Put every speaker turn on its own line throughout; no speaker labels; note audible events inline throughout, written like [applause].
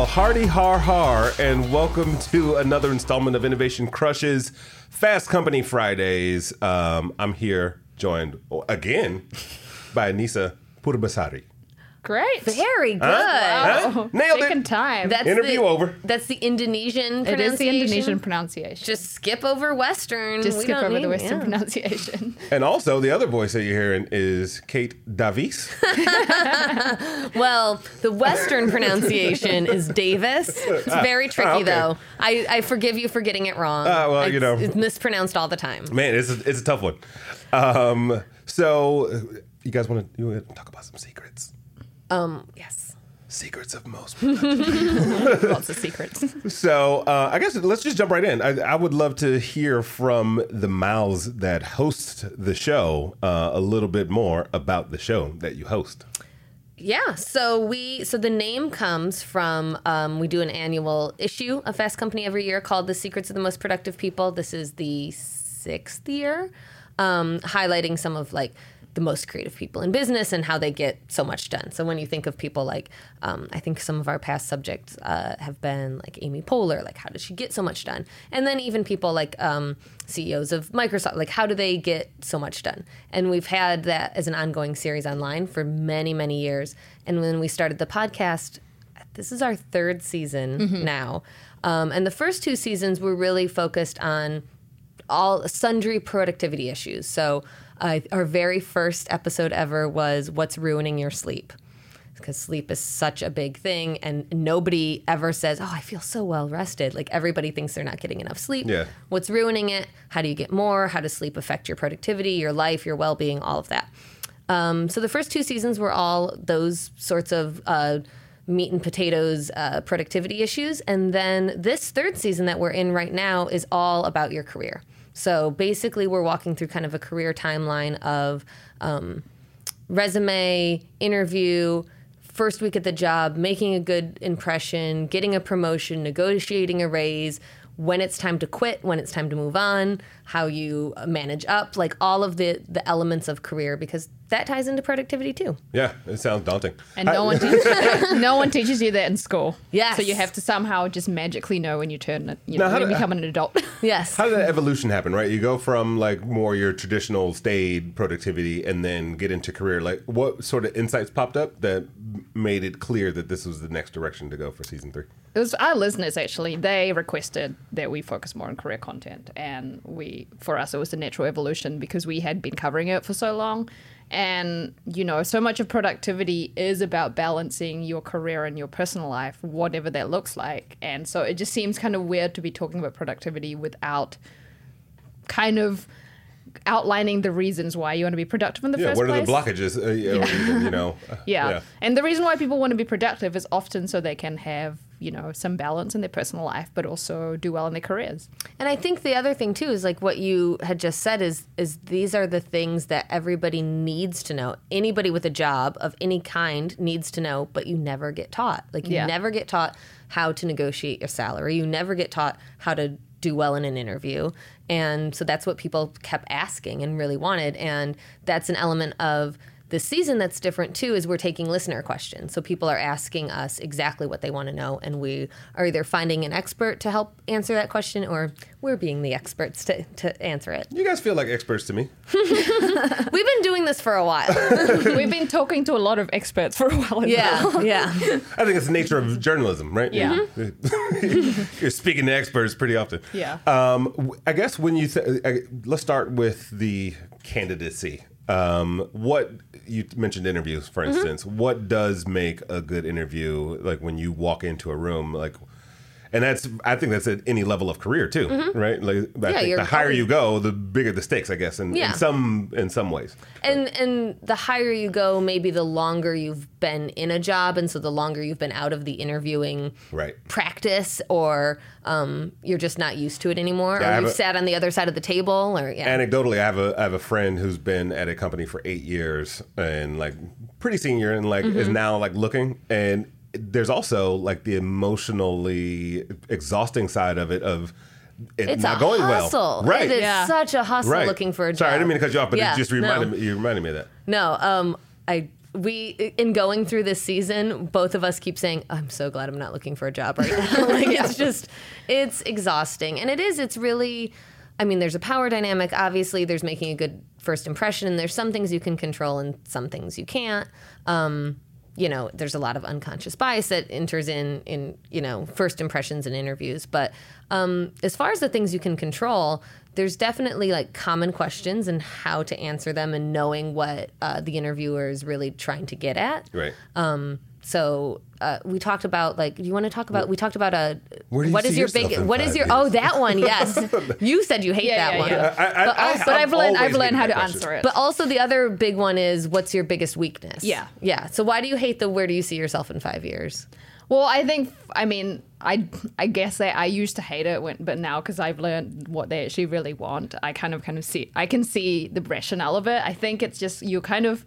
Well, hardy har har, and welcome to another installment of Innovation Crushes Fast Company Fridays. Um, I'm here joined again by Anisa Purbasari.
Great.
Very good.
Huh? Nailed
Taking
it.
time.
That's
Interview
the,
over.
That's the Indonesian pronunciation.
it is the
pronunciation.
Indonesian pronunciation.
Just skip over Western.
Just
We
skip
don't
over the Western
yeah.
pronunciation. [laughs]
And also, the other voice that you're hearing is Kate Davis. [laughs]
Well, the Western pronunciation is Davis. It's very tricky,
okay.
though. I, I forgive you for getting it wrong.
Ah, well, you
It's-
know.
It's mispronounced all the time.
Man, it's a, it's a tough one. Um, so, uh, you guys want to you wanna talk about some secrets?
Um, yes.
Secrets of most. [laughs]
Lots of secrets.
So uh, I guess let's just jump right in. I, I would love to hear from the mouths that host the show uh, a little bit more about the show that you host.
Yeah, so we so the name comes from um, we do an annual issue of Fast Company every year called "The Secrets of the Most Productive People." This is the sixth year, um, highlighting some of like the most creative people in business and how they get so much done. So when you think of people like, um, I think some of our past subjects uh, have been like Amy Poehler, like how does she get so much done? And then even people like um, CEOs of Microsoft, like how do they get so much done? And we've had that as an ongoing series online for many, many years. And when we started the podcast, this is our third season now. Um, and the first two seasons were really focused on all sundry productivity issues. So, uh, our very first episode ever was What's Ruining Your Sleep? Because sleep is such a big thing, and nobody ever says, Oh, I feel so well rested. Like, everybody thinks they're not getting enough sleep.
Yeah.
What's ruining it? How do you get more? How does sleep affect your productivity, your life, your well being, all of that? Um, so the first two seasons were all those sorts of uh, meat and potatoes uh, productivity issues, and then this third season that we're in right now is all about your career. So basically, we're walking through kind of a career timeline of um, resume, interview, first week at the job, making a good impression, getting a promotion, negotiating a raise, when it's time to quit, when it's time to move on, how you uh, manage up, like all of the the elements of career because that ties into productivity too.
Yeah, it sounds daunting.
And no one teaches [laughs] [laughs] no one teaches you that in school.
Yes.
So you have to somehow just magically know when you turn you know,
how
when you become an adult. [laughs]
Yes.
How did that evolution happen, right? You go from like more your traditional staid productivity and then get into career. Like, what sort of insights popped up that made it clear that this was the next direction to go for season three?
It was our listeners actually. They requested that we focus more on career content, and we, for us, it was a natural evolution because we had been covering it for so long, and you know, so much of productivity is about balancing your career and your personal life, whatever that looks like, and so it just seems kind of weird to be talking about productivity without kind of outlining the reasons why you want to be productive in the
Yeah,
first
what are
place.
the blockages? Uh, [laughs] yeah, you know, uh,
Yeah. And the reason why people want to be productive is often so they can have, you know, some balance in their personal life, but also do well in their careers.
And I think the other thing too is like what you had just said is is these are the things that everybody needs to know. Anybody with a job of any kind needs to know, but you never get taught. Like you
Yeah.
never get taught how to negotiate your salary. You never get taught how to do well in an interview. And so that's what people kept asking and really wanted. And that's an element of this season that's different too is we're taking listener questions. So people are asking us exactly what they want to know, and we are either finding an expert to help answer that question, or we're being the experts to, to answer it.
you guys feel like experts to me. [laughs]
We've been doing this for a while. [laughs]
We've been talking to a lot of experts for a while. now.
yeah, [laughs] yeah.
I think it's the nature of journalism, right?
Yeah.
You're speaking to experts pretty often.
Yeah.
Um, w- I guess when you th- uh, let's start with the candidacy. Um, what you mentioned interviews, for
Mm-hmm.
instance. What does make a good interview? Like when you walk into a room, like. And that's, I think that's at any level of career too, right? Like,
Mm-hmm. Yeah,
the higher you go, the bigger the stakes, I guess, in,
Yeah.
in some in some ways.
And and the higher you go, maybe the longer you've been in a job, and so the longer you've been out of the interviewing
Right.
practice, or um, you're just not used to it anymore,
Yeah,
or you've
a-
sat on the other side of the table, or yeah.
anecdotally, I have a I have a friend who's been at a company for eight years and like pretty senior and like is now like looking and there's also like the emotionally exhausting side of it of it
it's
not
a
going
hustle.
well. Right.
It is
Yeah.
such a hustle
right.
looking for a job.
Sorry, I didn't mean to cut you off, but
Yeah,
it just
no.
reminded me you reminded me of that.
No, um, I we in going through this season, both of us keep saying, "I'm so glad I'm not looking for a job right now." [laughs] like it's just, it's exhausting, and it is. It's really. I mean, there's a power dynamic. Obviously, there's making a good first impression, and there's some things you can control and some things you can't. Um, you know, there's a lot of unconscious bias that enters in in you know first impressions and interviews. But um, as far as the things you can control, there's definitely like common questions and how to answer them and knowing what uh, the interviewer is really trying to get at.
Right.
Um, so uh, we talked about like do you want to talk about we talked about a
Where do you
what
see
is your big what is your
years?
oh that one [laughs] yes you said you hate
Yeah,
that
yeah,
one
yeah.
I, I,
But
I,
also-
But I've learned I've learned how to
that question.
answer it.
But also the other big one is what's your biggest weakness?
Yeah.
Yeah. So why do you hate the where do you see yourself in five years?
Well, I think I mean I I guess that I used to hate it when, but now because I've learned what they actually really want, I kind of kind of see I can see the rationale of it. I think it's just you kind of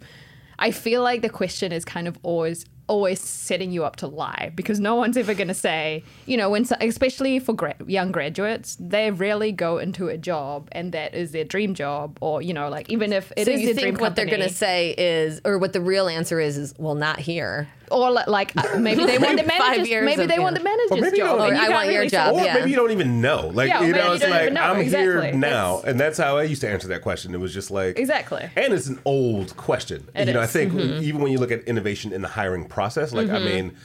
I feel like the question is kind of always always setting you up to lie because no one's ever going to say you know when so- especially for gra- young graduates they rarely go into a job and that is their dream job or you know like even if it is
so you
their
think
dream
what they're going to say is, or what the real answer is, is well, not here.
or like uh, maybe they [laughs] want the
Five
manager's
years
maybe
of-
they
yeah.
want the manager's
maybe
job
Or I want your
really say-
job.
Or
yeah.
maybe you don't even know. Like
Yeah,
you know, it's
don't
like
know.
I'm here now,
That's-
and that's how I used to answer that question. It was just like
Exactly.
and it's an old question.
It
you know, I think
Mm-hmm.
even when you look at innovation in the hiring process, like I mean,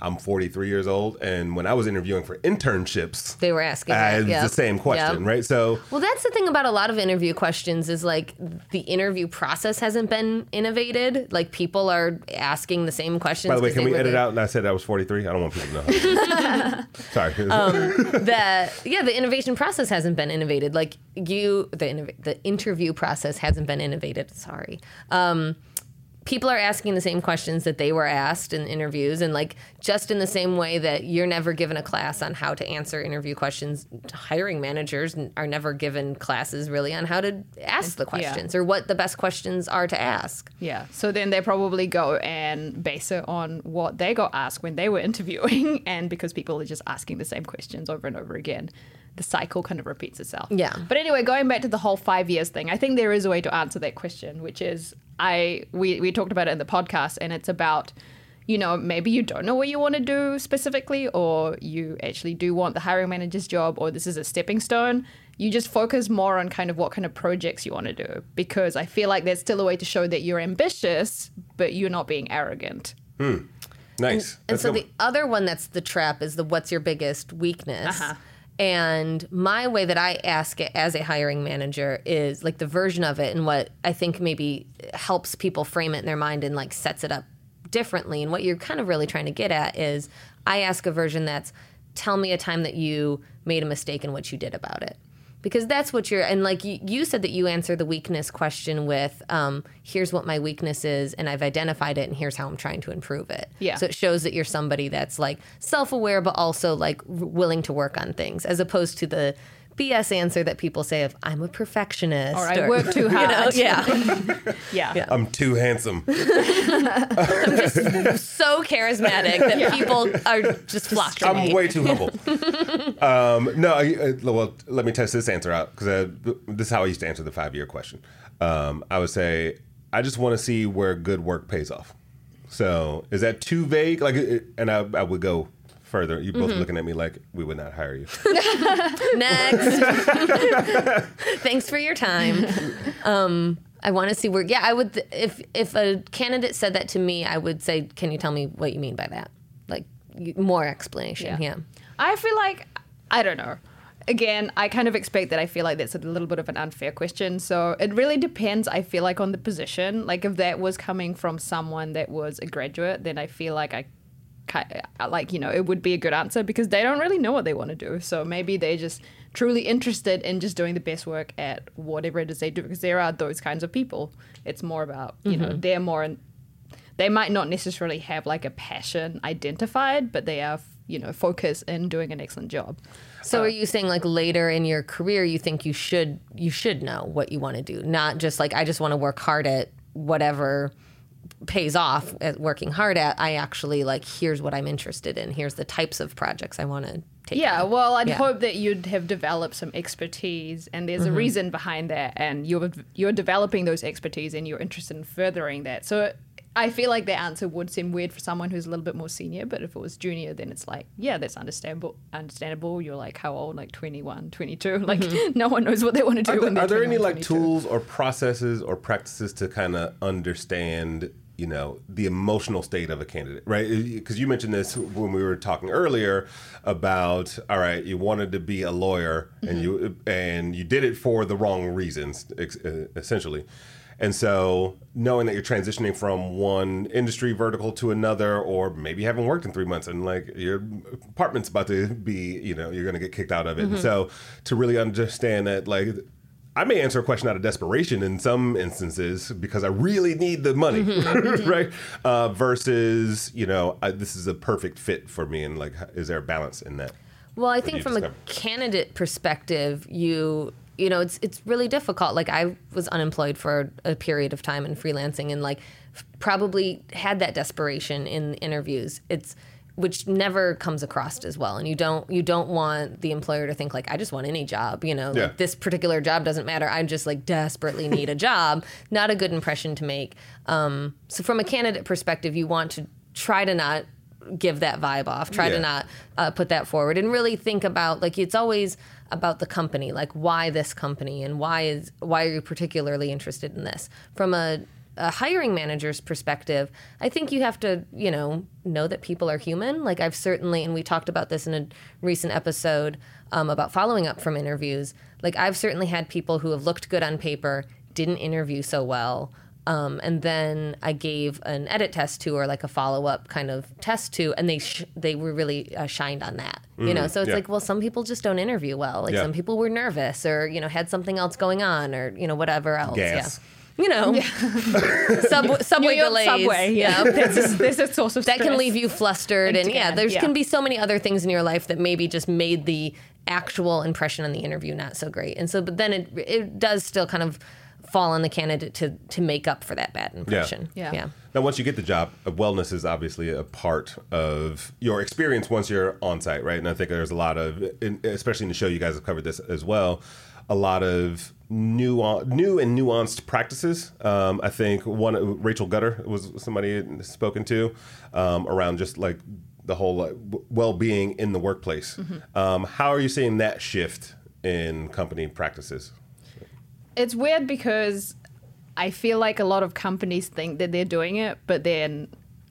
I'm 43 years old, and when I was interviewing for internships,
They were asking
uh,
yep.
the same question,
Yep.
right? So
Well, that's the thing about a lot of interview questions is like the interview process hasn't been innovated. Like people are asking the same questions.
by the way, can we edit out? And I said I was 43. I don't want people to know. [laughs] Sorry.
that yeah the innovation process hasn't been innovated like you the the interview process hasn't been innovated sorry um people are asking the same questions that they were asked in interviews and like just in the same way that you're never given a class on how to answer interview questions hiring managers are never given classes really on how to ask the questions or what the best questions are to ask.
Yeah. So then they probably go and base it on what they got asked when they were [laughs] interviewing, and because people are just asking the same questions over and over again, the cycle kind of repeats itself.
Yeah.
But anyway, going back to the whole five years thing, I think there is a way to answer that question, which is I we we talked about it in the podcast, and it's about you know, maybe you don't know what you want to do specifically, or you actually do want the hiring manager's job, or this is a stepping stone. You just focus more on kind of what kind of projects you want to do, because I feel like there's still a way to show that you're ambitious, but you're not being arrogant. Hmm.
nice.
And
That's
so
good.
the other one that's the trap is the what's your biggest weakness?
Uh-huh.
And my way that I ask it as a hiring manager is like the version of it and what I think maybe helps people frame it in their mind and like sets it up differently. And what you're kind of really trying to get at is I ask a version that's tell me a time that you made a mistake and what you did about it because that's what you're and like you, you said that you answer the weakness question with um, here's what my weakness is and i've identified it and here's how i'm trying to improve it
Yeah.
so it shows that you're somebody that's like self-aware but also like willing to work on things as opposed to the bs answer that people say of i'm a perfectionist
Or I work too hard. [laughs]
yeah
Yeah.
I'm too handsome. [laughs]
I'm just so charismatic that people are just flock to
I'm way too humble. [laughs] um, no, I, I, well, let me test this answer out because this is how I used to answer the five year question. Um, I would say, I just want to see where good work pays off. So is that too vague? Like, and I, I would go further. You're both looking at me like we would not hire you. [laughs]
Next. [laughs] Thanks for your time. Um, I want to see where. Yeah, I would. If if a candidate said that to me, I would say, "Can you tell me what you mean by that? Like you- more explanation." Yeah.
I feel like I don't know. Again, I kind of expect that I feel like that's a little bit of an unfair question. So it really depends, I feel like, on the position. Like if that was coming from someone that was a graduate, then I feel like I ki- like you know it would be a good answer because they don't really know what they want to do. So maybe they're just truly interested in just doing the best work at whatever it is they do because there are those kinds of people. It's more about you know mm-hmm. they're more in, they might not necessarily have like a passion identified but they are you know focused in doing an excellent job.
So are you saying like later in your career you think you should you should know what you want to do, not just like I just want to work hard at whatever pays off at working hard at. I actually like here's what I'm interested in. Here's the types of projects I want to take.
Yeah,
on.
well, I'd
Yeah.
hope that you'd have developed some expertise, and there's a mm-hmm. reason behind that, and you're you're developing those expertise, and you're interested in furthering that. So I feel like the answer would seem weird for someone who's a little bit more senior, but if it was junior, then it's like, yeah, that's understandable. Understandable. You're like, how old? Like 21, 22. [laughs] Like, mm-hmm. no one knows what they want to do.
Are,
when
there,
they're
there any like
22.
tools or processes or practices to kind of understand, you know, the emotional state of a candidate, right? Uh, because you mentioned this when we were talking earlier about, all right, you wanted to be a lawyer and you uh, and you did it for the wrong reasons, uh, essentially. And so, knowing that you're transitioning from one industry vertical to another, or maybe you haven't worked in three months and like your apartment's about to be, you know, you're going to get kicked out of it. And so, to really understand that, like, I may answer a question out of desperation in some instances because I really need the money, [laughs] right? Uh, versus, you know, I, this is a perfect fit for me. And like, is there a balance in that?
Well, I think from a candidate perspective, you you know it's it's really difficult. Like I was unemployed for a period of time in freelancing, and like probably had that desperation in interviews. It's which never comes across as well, and you don't you don't want the employer to think like I just want any job. You know,
Yeah.
like this particular job doesn't matter. I just like desperately need a [laughs] job. Not a good impression to make. Um, so from a candidate perspective, you want to try to not give that vibe off. Try
Yeah.
to not uh, put that forward and really think about like it's always about the company like why this company and why is why are you particularly interested in this from a, a hiring manager's perspective i think you have to you know know that people are human like i've certainly and we talked about this in a recent episode um, about following up from interviews like i've certainly had people who have looked good on paper didn't interview so well um, and then I gave an edit test to, or like a follow up kind of test to, and they sh- they were really uh, shined on that. You know, so it's
yeah.
like, well, some people just don't interview well. Like
Yeah.
some people were nervous, or you know, had something else going on, or you know, whatever else.
Gas.
Yeah. You know, [laughs] Sub- subway
New York
delays.
subway. Yeah, [laughs] there's, a, there's a source of
that can leave you flustered, and, yeah,
again,
there's
yeah.
can be so many other things in your life that maybe just made the actual impression on the interview not so great. And so, but then it it does still kind of fall on the candidate to to make up for that bad impression.
Yeah.
yeah.
Now, once you get the job, uh, wellness is obviously a part of your experience once you're on site, right? And I think there's a lot of, in, especially in the show, you guys have covered this as well. A lot of new, new and nuanced practices. Um, I think one Rachel Gutter was somebody spoken to um, around just like the whole like, well-being in the workplace. Um, how are you seeing that shift in company practices?
it's weird because I feel like a lot of companies think that they're doing it, but then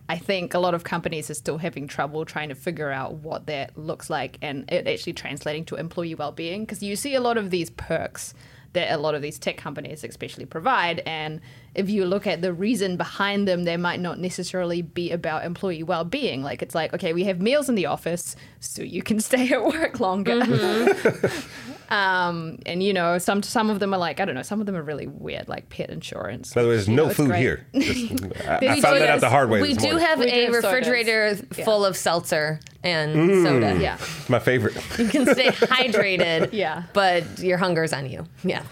I think a lot of companies are still having trouble trying to figure out what that looks like and it actually translating to employee well-being because you see a lot of these perks that a lot of these tech companies especially provide and if you look at the reason behind them they might not necessarily be about employee well-being like it's like okay we have meals in the office so you can [laughs] stay at work longer [laughs] um, and you know, some some of them are like I don't know. Some of them are really weird, like pet insurance.
By the way, there's no
know,
food
great.
here. [laughs] Just- I, I
We
found
do
that out the hard way.
We
this
do
morning.
have
We do
a
sodas.
refrigerator
Yeah.
full of seltzer and
Mm.
soda.
Yeah,
my favorite.
You can stay hydrated.
Yeah.
But your hunger's on you. Yeah.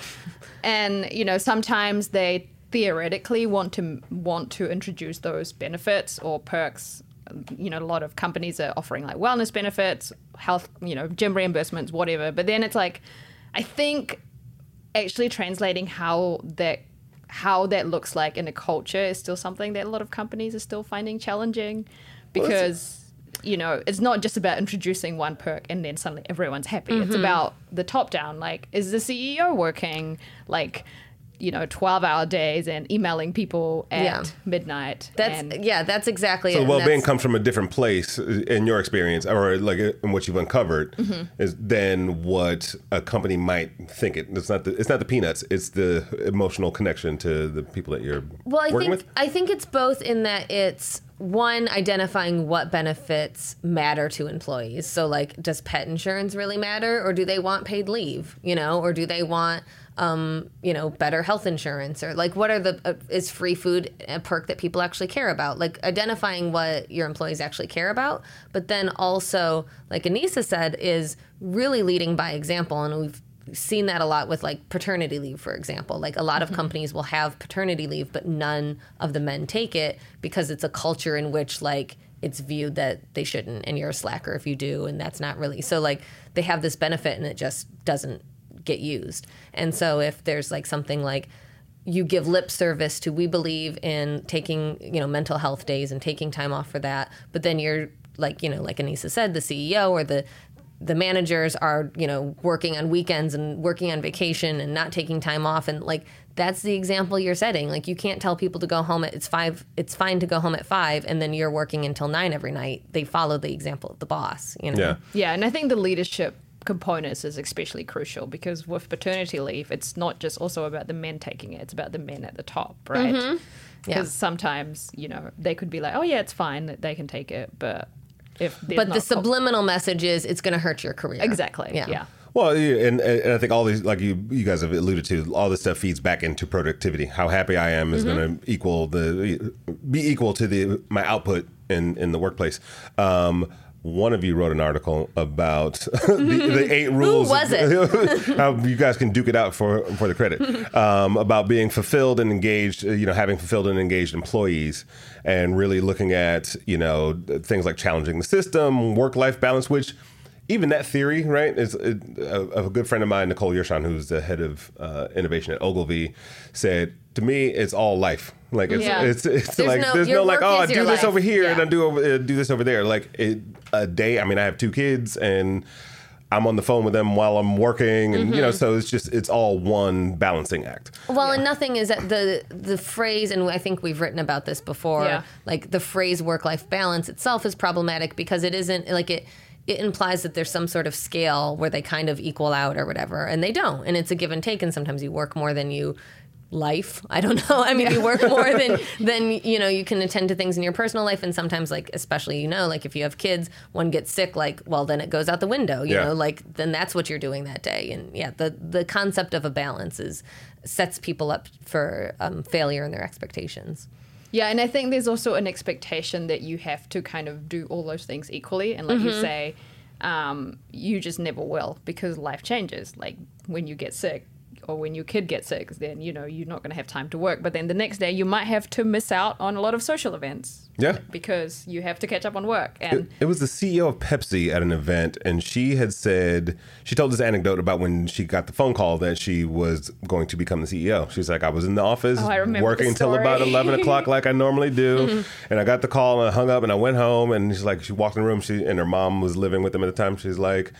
and you know, sometimes they theoretically want to want to introduce those benefits or perks. You know, a lot of companies are offering like wellness benefits, health, you know, gym reimbursements, whatever. But then it's like, I think actually translating how that how that looks like in a culture is still something that a lot of companies are still finding challenging because you know it's not just about introducing one perk and then suddenly everyone's happy it's mm-hmm. about the top down like is the ceo working like you know 12 hour days and emailing people at
Yeah.
midnight
That's
and
yeah, that's exactly
So
it. and
well-being comes from a different place in your experience, or like in what you've uncovered,
Mm-hmm.
is than what a company might think it. It's not the it's not the peanuts. It's the emotional connection to the people that you're
Well, I
working
think
with.
I think it's both in that it's one identifying what benefits matter to employees. So like does pet insurance really matter or do they want paid leave, you know, or do they want um, you know, better health insurance or like what are the uh, is free food a perk that people actually care about? Like identifying what your employees actually care about, but then also like Anisa said is really leading by example and we've seen that a lot with like paternity leave for example like a lot of companies will have paternity leave but none of the men take it because it's a culture in which like it's viewed that they shouldn't and you're a slacker if you do and that's not really so like they have this benefit and it just doesn't get used. And so if there's like something like you give lip service to we believe in taking you know mental health days and taking time off for that but then you're like you know like anisa said the ceo or the the managers are you know working on weekends and working on vacation and not taking time off. And like that's the example you're setting. Like you can't tell people to go home at it's five it's fine to go home at five and then you're working until nine every night. They follow the example of the boss you know?
Yeah.
Yeah, and I think the leadership components is especially crucial because with paternity leave, it's not just also about the men taking it; it's about the men at the top, right? Because
Yeah.
sometimes you know they could be like, "Oh yeah, it's fine that they can take it," but if
but
not
the
co-
subliminal message is it's going to hurt your career
exactly, yeah.
Well, yeah, and, and I think all these, like you, you guys have alluded to, all this stuff feeds back into productivity. How happy I am is going to equal the be equal to the my output in in the workplace. Um, one of you wrote an article about [laughs] the, the [laughs] eight rules.
Who was
it? [laughs] how you guys can duke it out for for the credit um, about being fulfilled and engaged. uh, You know, having fulfilled and engaged employees, and really looking at you know things like challenging the system, work life balance, which even that theory, right, is uh, a, a good friend of mine, Nicole Yershon, who's the head of uh, innovation at Ogilvy, said to me, it's all life. Like it's
Yeah.
it's, it's
There's
like
no-
there's no like oh I
is
do this
life.
over here and I do over uh, do this over there. Like it, a day. I mean, I have two kids and. I'm on the phone with them while I'm working, and you know,
Mm-hmm.
so it's just it's all one balancing act.
Well, and nothing is that the the phrase, and I think we've written about this before.
Yeah.
Like the phrase work life balance itself is problematic because it isn't like it. It implies that there's some sort of scale where they kind of equal out or whatever, and they don't. And it's a give and take, and sometimes you work more than you life. [laughs] I don't know. I mean, you work more than [laughs] than you know. You can attend to things in your personal life, and sometimes, like especially you know, like if you have kids, one gets sick, like well, then it goes out the window. You
Yeah.
know, like then that's what you're doing that day. And yeah, the the concept of a balance is sets people up for um, failure in their expectations.
Yeah, and I think there's also an expectation that you have to kind of do all those things equally, and like you say, um, you just never will because life changes. Like when you get sick or when your kid gets sick, then you know you're not going to have time to work. But then the next day, you might have to miss out on a lot of social events.
Yeah.
because you have to catch up on work. And
It, it was the CEO of Pepsi at an event, and she had said she told this anecdote about when she got the phone call that she was going to become the CEO. She's like, I was in the office
Oh,
working until about eleven o'clock, like I normally do, [laughs] and I got the call and I hung up and I went home, and she's like, she walked in the room, she and her mom was living with them at the time. She's like,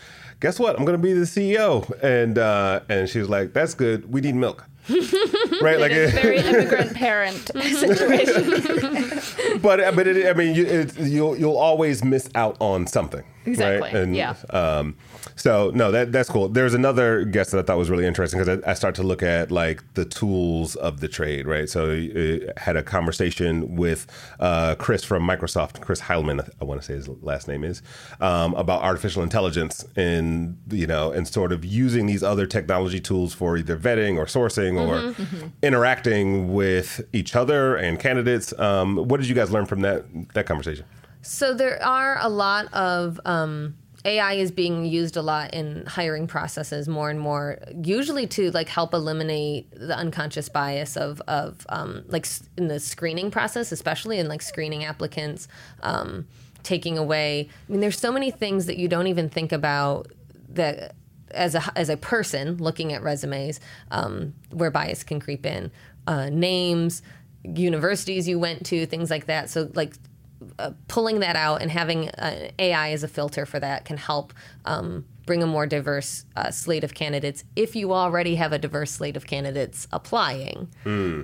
Guess what? I'm going to be the CEO, and uh, and she was like, That's good. We need milk. [laughs] right, like
it's
it-
very [laughs] immigrant parent [laughs] situation.
but but it, I mean, you, it, you'll you'll always miss out on something,
Exactly,
Right? And,
yeah.
Um, so no, that that's cool. There's another guest that I thought was really interesting because I, I start to look at like the tools of the trade, right? So uh, had a conversation with uh, Chris from Microsoft, Chris Heilmann, I want to say his last name is, um, about artificial intelligence and you know and sort of using these other technology tools for either vetting or sourcing or interacting with each other and candidates. Um, what did you guys learn from that that conversation?
So there are a lot of um, AI is being used a lot in hiring processes more and more, usually to like help eliminate the unconscious bias of of um, like in the screening process, especially in like screening applicants, um, taking away. I mean, there's so many things that you don't even think about that as a as a person looking at resumes um, where bias can creep in, uh, names, universities you went to, things like that. So like uh, pulling that out and having uh, AI as a filter for that can help um, bring a more diverse uh, slate of candidates. If you already have a diverse slate of candidates applying,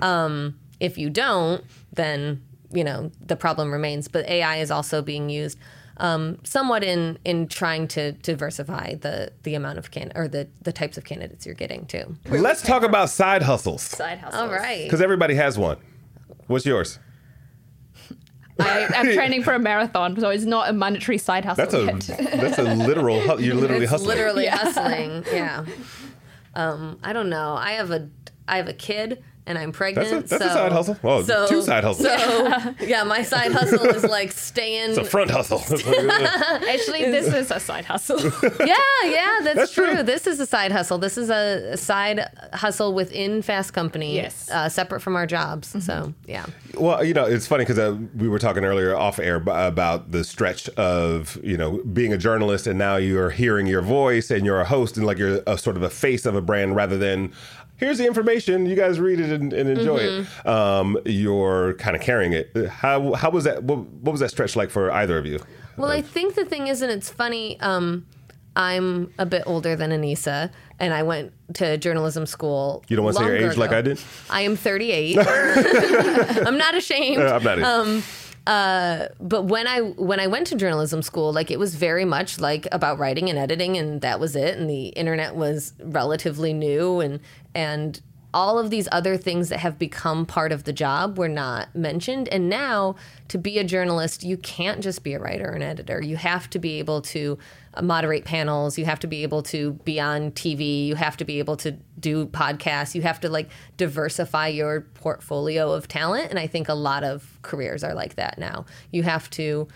um, if you don't, then you know the problem remains. But AI is also being used. Um, somewhat in in trying to diversify the the amount of can or the the types of candidates you're getting too.
Let's talk about side hustles
Side hustles.
All right.
because everybody has one. What's yours?
I, I'm [laughs] training for a marathon, so it's not a monetary side hustle
That's a
yet.
that's a literal. hu- You're literally
it's
hustling.
literally hustling. Yeah. Um, I don't know. I have a I have a kid and I'm pregnant.
that's a
so,
side hustle. Well,
so-
two side hustles.
So yeah, my side hustle is like staying.
It's a front hustle. [laughs]
Actually, this is a side hustle. [laughs]
yeah, yeah, that's,
That's
true.
true.
This is a side hustle. This is a side hustle within Fast Company.
Yes.
Uh, separate from our jobs. So yeah.
Well, you know, it's funny because uh, we were talking earlier off air b- about the stretch of you know being a journalist, and now you're hearing your voice, and you're a host, and like you're a sort of a face of a brand rather than here's the information. You guys read it and, and enjoy
Mm-hmm.
it. Um, you're kind of carrying it. How how was that? What, what was that stretch like for either of you?
Well, I think the thing is, and it's funny. Um, I'm a bit older than Anisa, and I went to journalism school.
You don't want to say your age like. I did.
I am 38. [laughs] [laughs] I'm not ashamed.
Uh, I'm not.
Um, Uh, but when I when I went to journalism school, like it was very much like about writing and editing, and that was it. And the internet was relatively new, and and all of these other things that have become part of the job were not mentioned. And now, to be a journalist, you can't just be a writer or an editor. You have to be able to uh, moderate panels. You have to be able to be on TV. You have to be able to do podcasts. You have to like diversify your portfolio of talent. And I think a lot of careers are like that now. You have to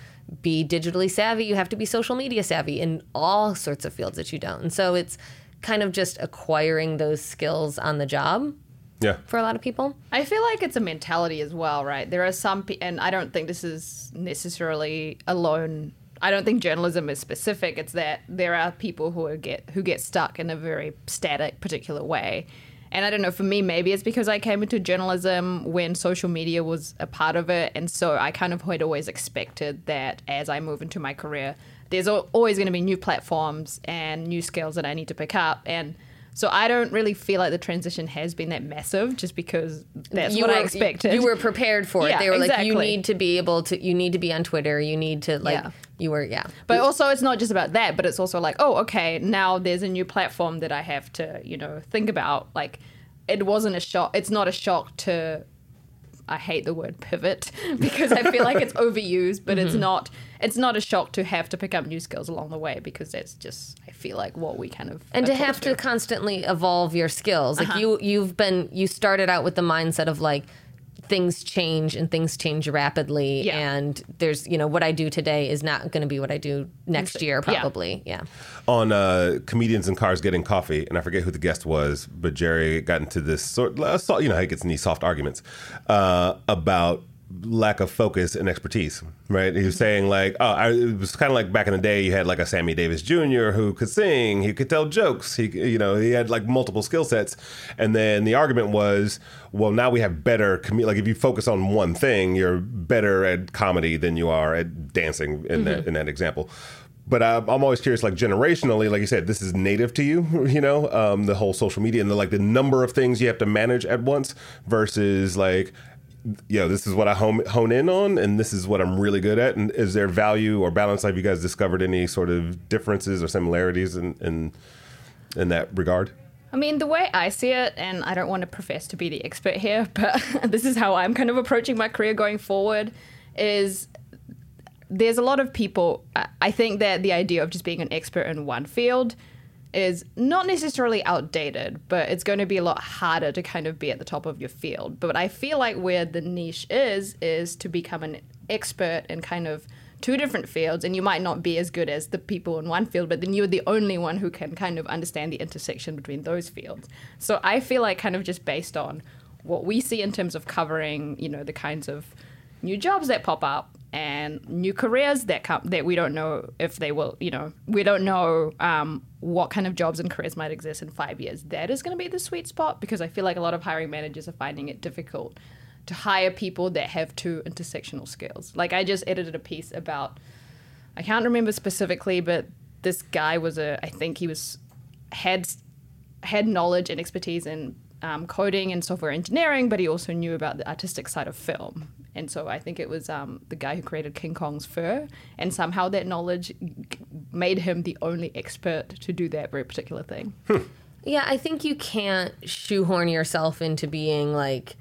be digitally savvy. You have to be social media savvy in all sorts of fields that you don't. And so it's kind of just acquiring those skills on the job
Yeah.
for a lot of people.
I feel like it's a mentality as well, right? There are some, pe- and I don't think this is necessarily alone. I don't think journalism is specific. It's that there are people who get who get stuck in a very static, particular way. And I don't know. For me, maybe it's because I came into journalism when social media was a part of it, and so I kind of had always expected that as I move into my career, there's always going to be new platforms and new skills that I need to pick up, and so I don't really feel like the transition has been that massive, just because that's
you
what
were,
I expected.
You were prepared for [laughs]
Yeah,
it. They were like, you need to be able to, you need to be on Twitter. You need to like,
Yeah.
You were, yeah.
But also, it's not just about that, but it's also like, oh, okay, now there's a new platform that I have to, you know, think about. Like, it wasn't a shock. It's not a shock to. I hate the word pivot [laughs] because I feel like it's [laughs] overused, but
Mm-hmm.
it's not. It's not a shock to have to pick up new skills along the way because that's just. I feel like what we kind of
and to have to constantly evolve your skills like
Uh-huh.
you you've been you started out with the mindset of like things change and things change rapidly.
Yeah.
and there's you know what i do today is not going to be what i do next year probably. Yeah,
on uh, comedians in cars getting coffee, and I forget who the guest was, but Jerry got into this sort, of you know, how he gets in these soft arguments uh, about lack of focus and expertise. Right? He was saying like, oh, I, it was kind of like back in the day, you had like a Sammy Davis Jr. who could sing, he could tell jokes, he, you know, he had like multiple skill sets, and then the argument was, well, now we have better com- like if you focus on one thing, you're better at comedy than you are at dancing in that in that example but I'm, I'm always curious, like generationally, like you said, this is native to you, [laughs] you know, um, the whole social media and the like the number of things you have to manage at once versus like, know, this is what I hone, hone in on and this is what I'm really good at. And is there value or balance? Have you guys discovered any sort of differences or similarities in in, in that regard?
I mean, the way I see it, and I don't want to profess to be the expert here, [laughs] but [laughs] this is how I'm kind of approaching my career going forward, is there's a lot of people. I think that the idea of just being an expert in one field is not necessarily outdated, but it's going to be a lot harder to kind of be at the top of your field. But I feel like where the niche is, is to become an expert in kind of two different fields, and you might not be as good as the people in one field, but then you're the only one who can kind of understand the intersection between those fields. So I feel like kind of just based on what we see in terms of covering, you know, the kinds of new jobs that pop up and new careers that come that we don't know if they will you know we don't know um, what kind of jobs and careers might exist in five years that is going to be the sweet spot because i feel like a lot of hiring managers are finding it difficult to hire people that have two intersectional skills like i just edited a piece about i can't remember specifically but this guy was a i think he was had had knowledge and expertise in um, coding and software engineering, but he also knew about the artistic side of film. And so I think it was um, the guy who created King Kong's fur, and somehow that knowledge g- made him the only expert to do that very particular thing.
Yeah, I think you can't shoehorn yourself into being like,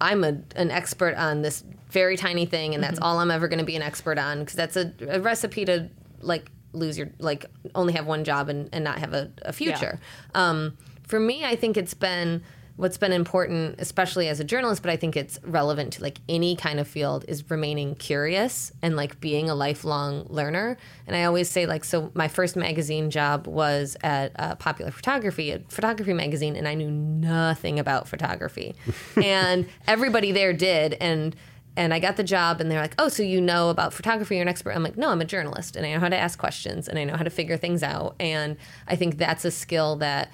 I'm a, an expert on this very tiny thing, and that's all I'm ever going to be an expert on, because that's a, a recipe to like lose your like only have one job and, and not have a, a future. Um, for me, I think it's been what's been important, especially as a journalist, but I think it's relevant to like any kind of field, is remaining curious and like being a lifelong learner. And I always say like, so my first magazine job was at uh, Popular Photography, a photography magazine, and I knew nothing about photography, [laughs] and everybody there did, and. And I got the job, and they're like, "Oh, so you know about photography? You're an expert." I'm like, "No, I'm a journalist, and I know how to ask questions, and I know how to figure things out." And I think that's a skill that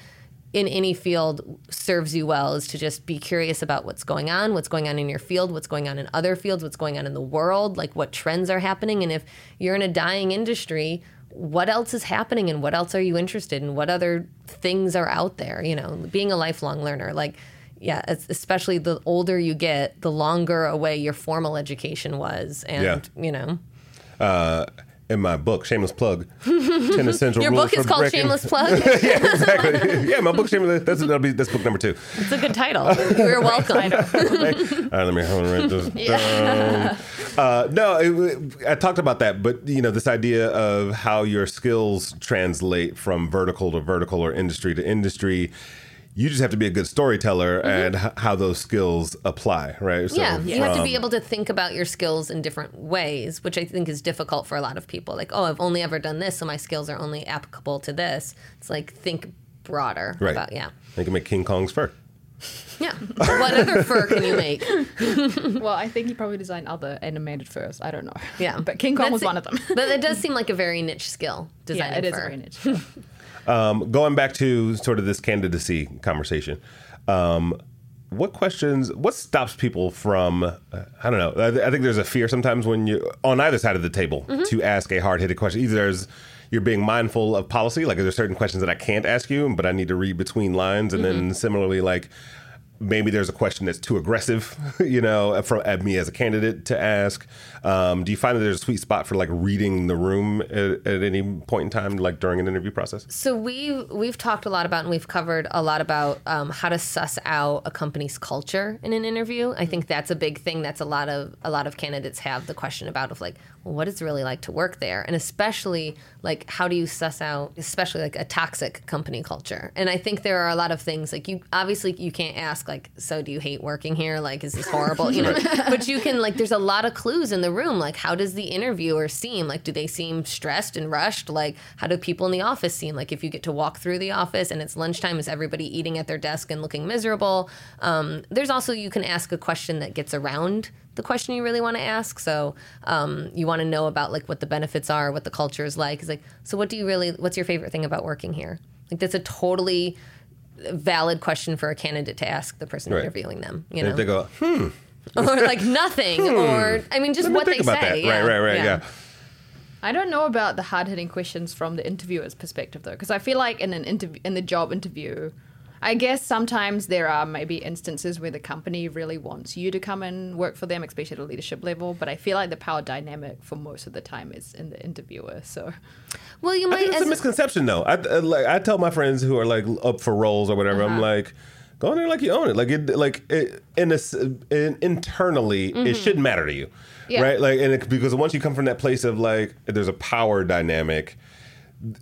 in any field serves you well is to just be curious about what's going on, what's going on in your field, what's going on in other fields, what's going on in the world, like what trends are happening. And if you're in a dying industry, what else is happening and what else are you interested in? What other things are out there? You know, being a lifelong learner, like, yeah, especially the older you get, the longer away your formal education was. And,
Yeah.
you know,
Uh, in my book, Shameless Plug, 10 Essential [laughs]
your
Rules
book is called
Breaking-
Shameless [laughs] Plug.
yeah, exactly. Yeah, my book, Shameless. That's, that'll be, that's book number two.
It's a good title. You're welcome. [laughs]
All right, let me write this down. Uh, no, it, I talked about that, but you know, this idea of how your skills translate from vertical to vertical or industry to industry. You just have to be a good storyteller and h- how those skills apply, right? So
Mm-hmm. Yeah, you have to be able to think about your skills in different ways, which I think is difficult for a lot of people. Like, oh, I've only ever done this, so my skills are only applicable to this. It's like think broader
Right.
about yeah,
They can make King Kong's fur.
yeah. what other fur can you make? [laughs] [laughs]
Well, I think he probably designed other animated furs. I don't know.
Yeah,
but King Kong
That's
was
it.
one of them.
but it does [laughs] seem like a very niche skill.
yeah,
Designing
it is
fur.
a very niche.
Um, going back to sort of this candidacy conversation, um, what questions, what stops people from, uh, I don't know, I, I think there's a fear sometimes when you on either side of the table to ask a hard hitting question. Either there's, you're being mindful of policy, like there's certain questions that I can't ask you, but I need to read between lines. And then similarly, like, maybe there's a question that's too aggressive, [laughs] you know, from at me as a candidate to ask. Um, do you find that there's a sweet spot for like reading the room at, at any point in time, like during an interview process?
So we've we've talked a lot about and we've covered a lot about um, how to suss out a company's culture in an interview. I think that's a big thing. That's a lot of a lot of candidates have the question about of like, well, what it's really like to work there, and especially like how do you suss out, especially like a toxic company culture. And I think there are a lot of things like you obviously you can't ask like, so do you hate working here? Like, is this horrible? [laughs] You know, but you can like there's a lot of clues in the room. Like, how does the interviewer seem? Like, do they seem stressed and rushed? Like, how do people in the office seem? Like, if you get to walk through the office and it's lunchtime, is everybody eating at their desk and looking miserable? Um, there's also you can ask a question that gets around the question you really want to ask. So um, you want to know about like what the benefits are, what the culture is like. Is like, so what do you really? What's your favorite thing about working here? Like, that's a totally valid question for a candidate to ask the person
Right.
interviewing them. You know,
if they go, hmm, [laughs]
or like nothing, or I mean, just
let me
what
think
they
about
say.
that.
Yeah.
Right, right, right. Yeah.
I don't know about the hard hitting questions from the interviewer's perspective though, because I feel like in an interview, in the job interview, I guess sometimes there are maybe instances where the company really wants you to come and work for them, especially at a leadership level. But I feel like the power dynamic for most of the time is in the interviewer. So
Well, you
I
might.
think it's a misconception, though. I, I like I tell my friends who are like up for roles or whatever. I'm uh-huh. like, go in there like you own it. Like it, like it, in a, s- in, internally, it mm-hmm. shouldn't matter to you,
Yeah.
right? Like, and it, because once you come from that place of like, there's a power dynamic.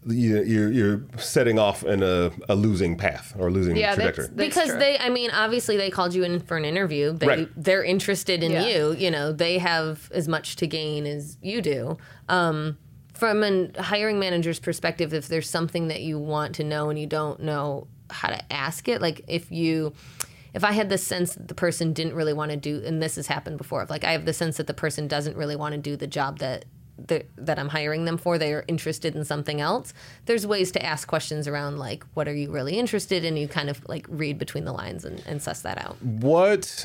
You, you're you're setting off in a, a losing path or losing
yeah, that's,
trajectory.
that's
because
true.
they, I mean, obviously they called you in for an interview. They
Right.
they're interested in
Yeah.
you. You know, they have as much to gain as you do. Um, from a hiring manager's perspective, if there's something that you want to know and you don't know how to ask it, like if you. If I had the sense that the person didn't really want to do, and this has happened before, if like I have the sense that the person doesn't really want to do the job that that, that I'm hiring them for, they are interested in something else. There's ways to ask questions around like, what are you really interested in? You kind of like read between the lines and, and suss that out.
what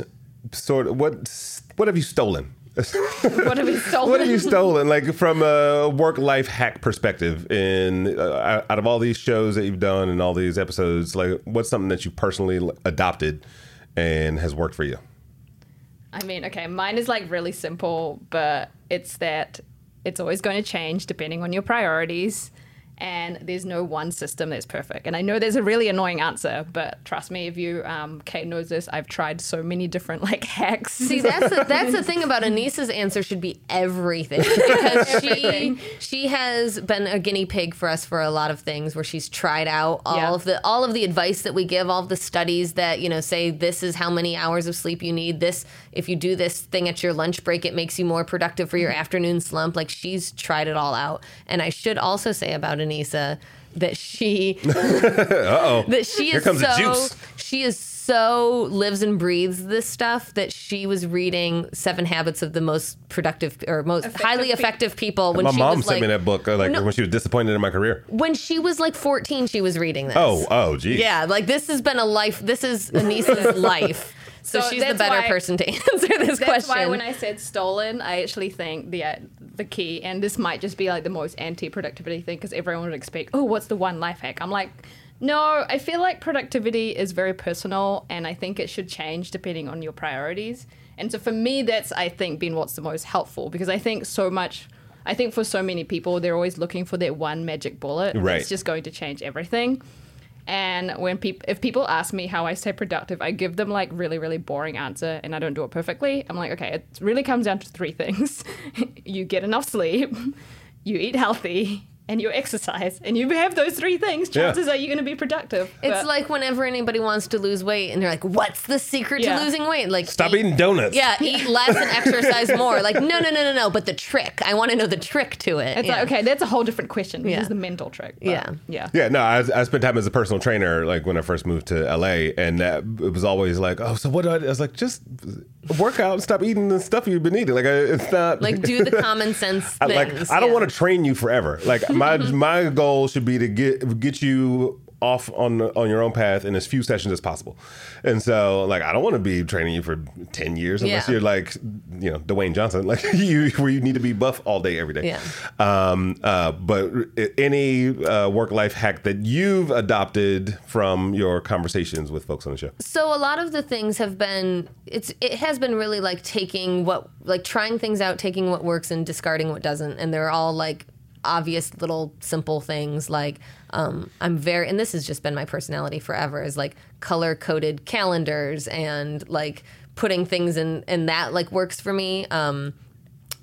sort of what what have you stolen? [laughs]
what have you stolen?
what have you stolen like from a work life hack perspective in uh, out of all these shows that you've done and all these episodes like what's something that you personally adopted and has worked for you
I mean, okay, mine is like really simple, but it's that it's always going to change depending on your priorities. And there's no one system that's perfect. And I know there's a really annoying answer, but trust me, if you, um, Kate knows this, I've tried so many different like [laughs] hacks.
See, that's the, that's the thing about Anisa's answer should be everything [laughs] because she she has been a guinea pig for us for a lot of things where she's tried out all
Yeah.
of the all of the advice that we give, all of the studies that you know say this is how many hours of sleep you need. This if you do this thing at your lunch break, it makes you more productive for your afternoon slump. Like she's tried it all out, and I should also say about Anisa that she [laughs]
uh-oh
that she
Here
is
comes the
so
juice.
she is so lives and breathes this stuff that she was reading Seven Habits of the Most Productive or Most
Effective
Highly Effective People when
My
she
mom
was
sent
like
me that book uh, like
No.
when she was disappointed in my career.
when she was like 14 she was reading this.
Oh, oh, geez.
Yeah, like this has been a life. This is Anisa's [laughs] life. So,
So
she's the
that's
better
why-
person to [laughs] answer this
That's
question.
why when I said stolen, I actually think the uh, the key, and this might just be like the most anti-productivity thing because everyone would expect, oh, what's the one life hack? I'm like, no, I feel like productivity is very personal, and I think it should change depending on your priorities. And so for me, that's I think been what's the most helpful because I think so much. I think for so many people, they're always looking for that one magic bullet
Right.
that's just going to change everything. And when people, if people ask me how I stay productive, I give them like really, really boring answer, and I don't do it perfectly. I'm like, okay, it really comes down to three things: [laughs] you get enough sleep, [laughs] you eat healthy, and you exercise. And you have those three things,
Yeah.
chances are you're going to be productive.
it's
But-
like whenever anybody wants to lose weight and they're like, "What's the secret
Yeah.
to losing weight?" Like,
Stop
eat-
eating donuts.
Yeah, [laughs] eat less and exercise more. Like, no, no, no, no, no. But the trick, I want to know the trick to it.
it's
yeah.
like okay, that's a whole different question. This
Yeah.
is the mental trick. but
Yeah.
yeah.
Yeah, no, I, I spent time as a personal trainer, like when I first moved to LA, and that, it was always like, oh, so what do I? do? I was like, just work out and stop eating the stuff you've been eating. Like, it's not
Like, do the [laughs] common sense
I,
things.
like I don't
yeah.
want to train you forever. Like my my goal should be to get get you off on on your own path in as few sessions as possible. And so like I don't want to be training you for 10 years unless
Yeah.
you're like you know Dwayne Johnson like [laughs] you where you need to be buff all day every day.
Yeah.
Um uh but any uh, work life hack that you've adopted from your conversations with folks on the show.
So a lot of the things have been it's it has been really like taking what like trying things out, taking what works and discarding what doesn't, and they're all like obvious little simple things like um, I'm very and this has just been my personality forever is like color coded calendars and like putting things in and that like works for me. Um,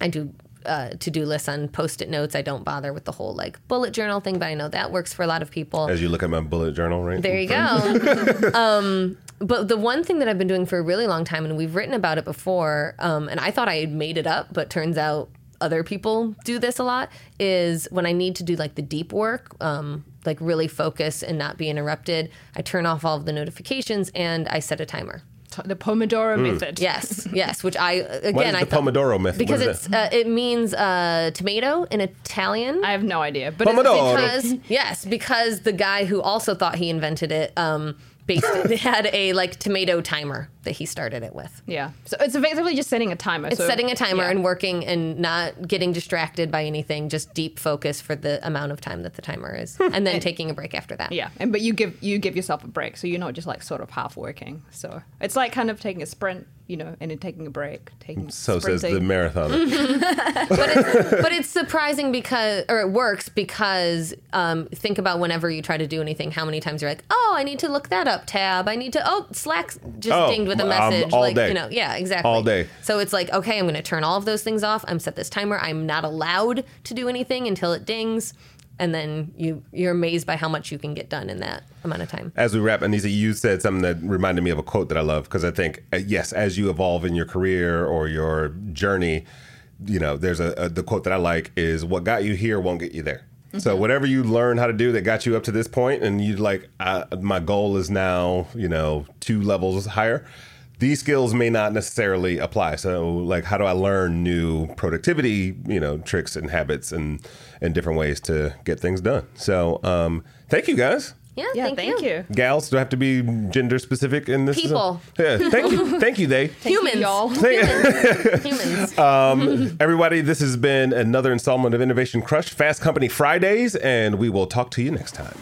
I do uh, to do lists on post it notes. I don't bother with the whole like bullet journal thing, but I know that works for a lot of people.
As you look at my bullet journal, right?
There you go. [laughs] [laughs] um, but the one thing that I've been doing for a really long time, and we've written about it before, um, and I thought I had made it up, but turns out other people do this a lot, is when I need to do like the deep work, um, like really focus and not be interrupted, I turn off all of the notifications and I set a timer.
The Pomodoro method.
Yes, [laughs] yes, which I again
What is
I
the
thought-
Pomodoro method?
because
What is
it's uh, it means uh, tomato in Italian.
I have no idea, but it's-
Pomodoro.
because yes, because the guy who also thought he invented it, um, based [laughs] had a like tomato timer that he started it with.
yeah. So it's basically just setting a timer.
It's
so,
setting a timer
yeah.
and working and not getting distracted by anything, just deep focus for the amount of time that the timer is, [laughs] and then taking a break after that.
Yeah, and but you give you give yourself a break, so you're not just like sort of half working. So it's like kind of taking a sprint, you know, and then taking a break, taking.
so says the
sprinting.
marathoner. [laughs]
but it's, but it's surprising because, or it works because um, think about whenever you try to do anything, how many times you're like, oh, I need to look that up, tab. I need to, oh, Slack just
Oh,
dinged with a
um,
message.
all
like,
day.
you know, yeah, exactly.
All day.
So it's like, okay, I'm going to turn all of those things off. I'm set this timer. I'm not allowed to do anything until it dings. And then you, you're amazed by how much you can get done in that amount of time.
As we wrap, Anisa, you said something that reminded me of a quote that I love because I think, uh, yes, as you evolve in your career or your journey, you know, there's a, a the quote that I like is "What got you here won't get you there." So whatever you learn how to do that got you up to this point, and you like, I, my goal is now, you know, two levels higher. These skills may not necessarily apply. So, like, how do I learn new productivity, you know, tricks and habits and and different ways to get things done? So, um, thank you guys.
Yeah,
Yeah,
thank,
thank, you.
Gals, do I have to be gender specific in this?
People.
Yeah, thank you. [laughs] Thank you, they.
Thank you,
Humans.
y'all. [laughs]
Humans.
Um, everybody, this has been another installment of Innovation Crush Fast Company Fridays, and we will talk to you next time.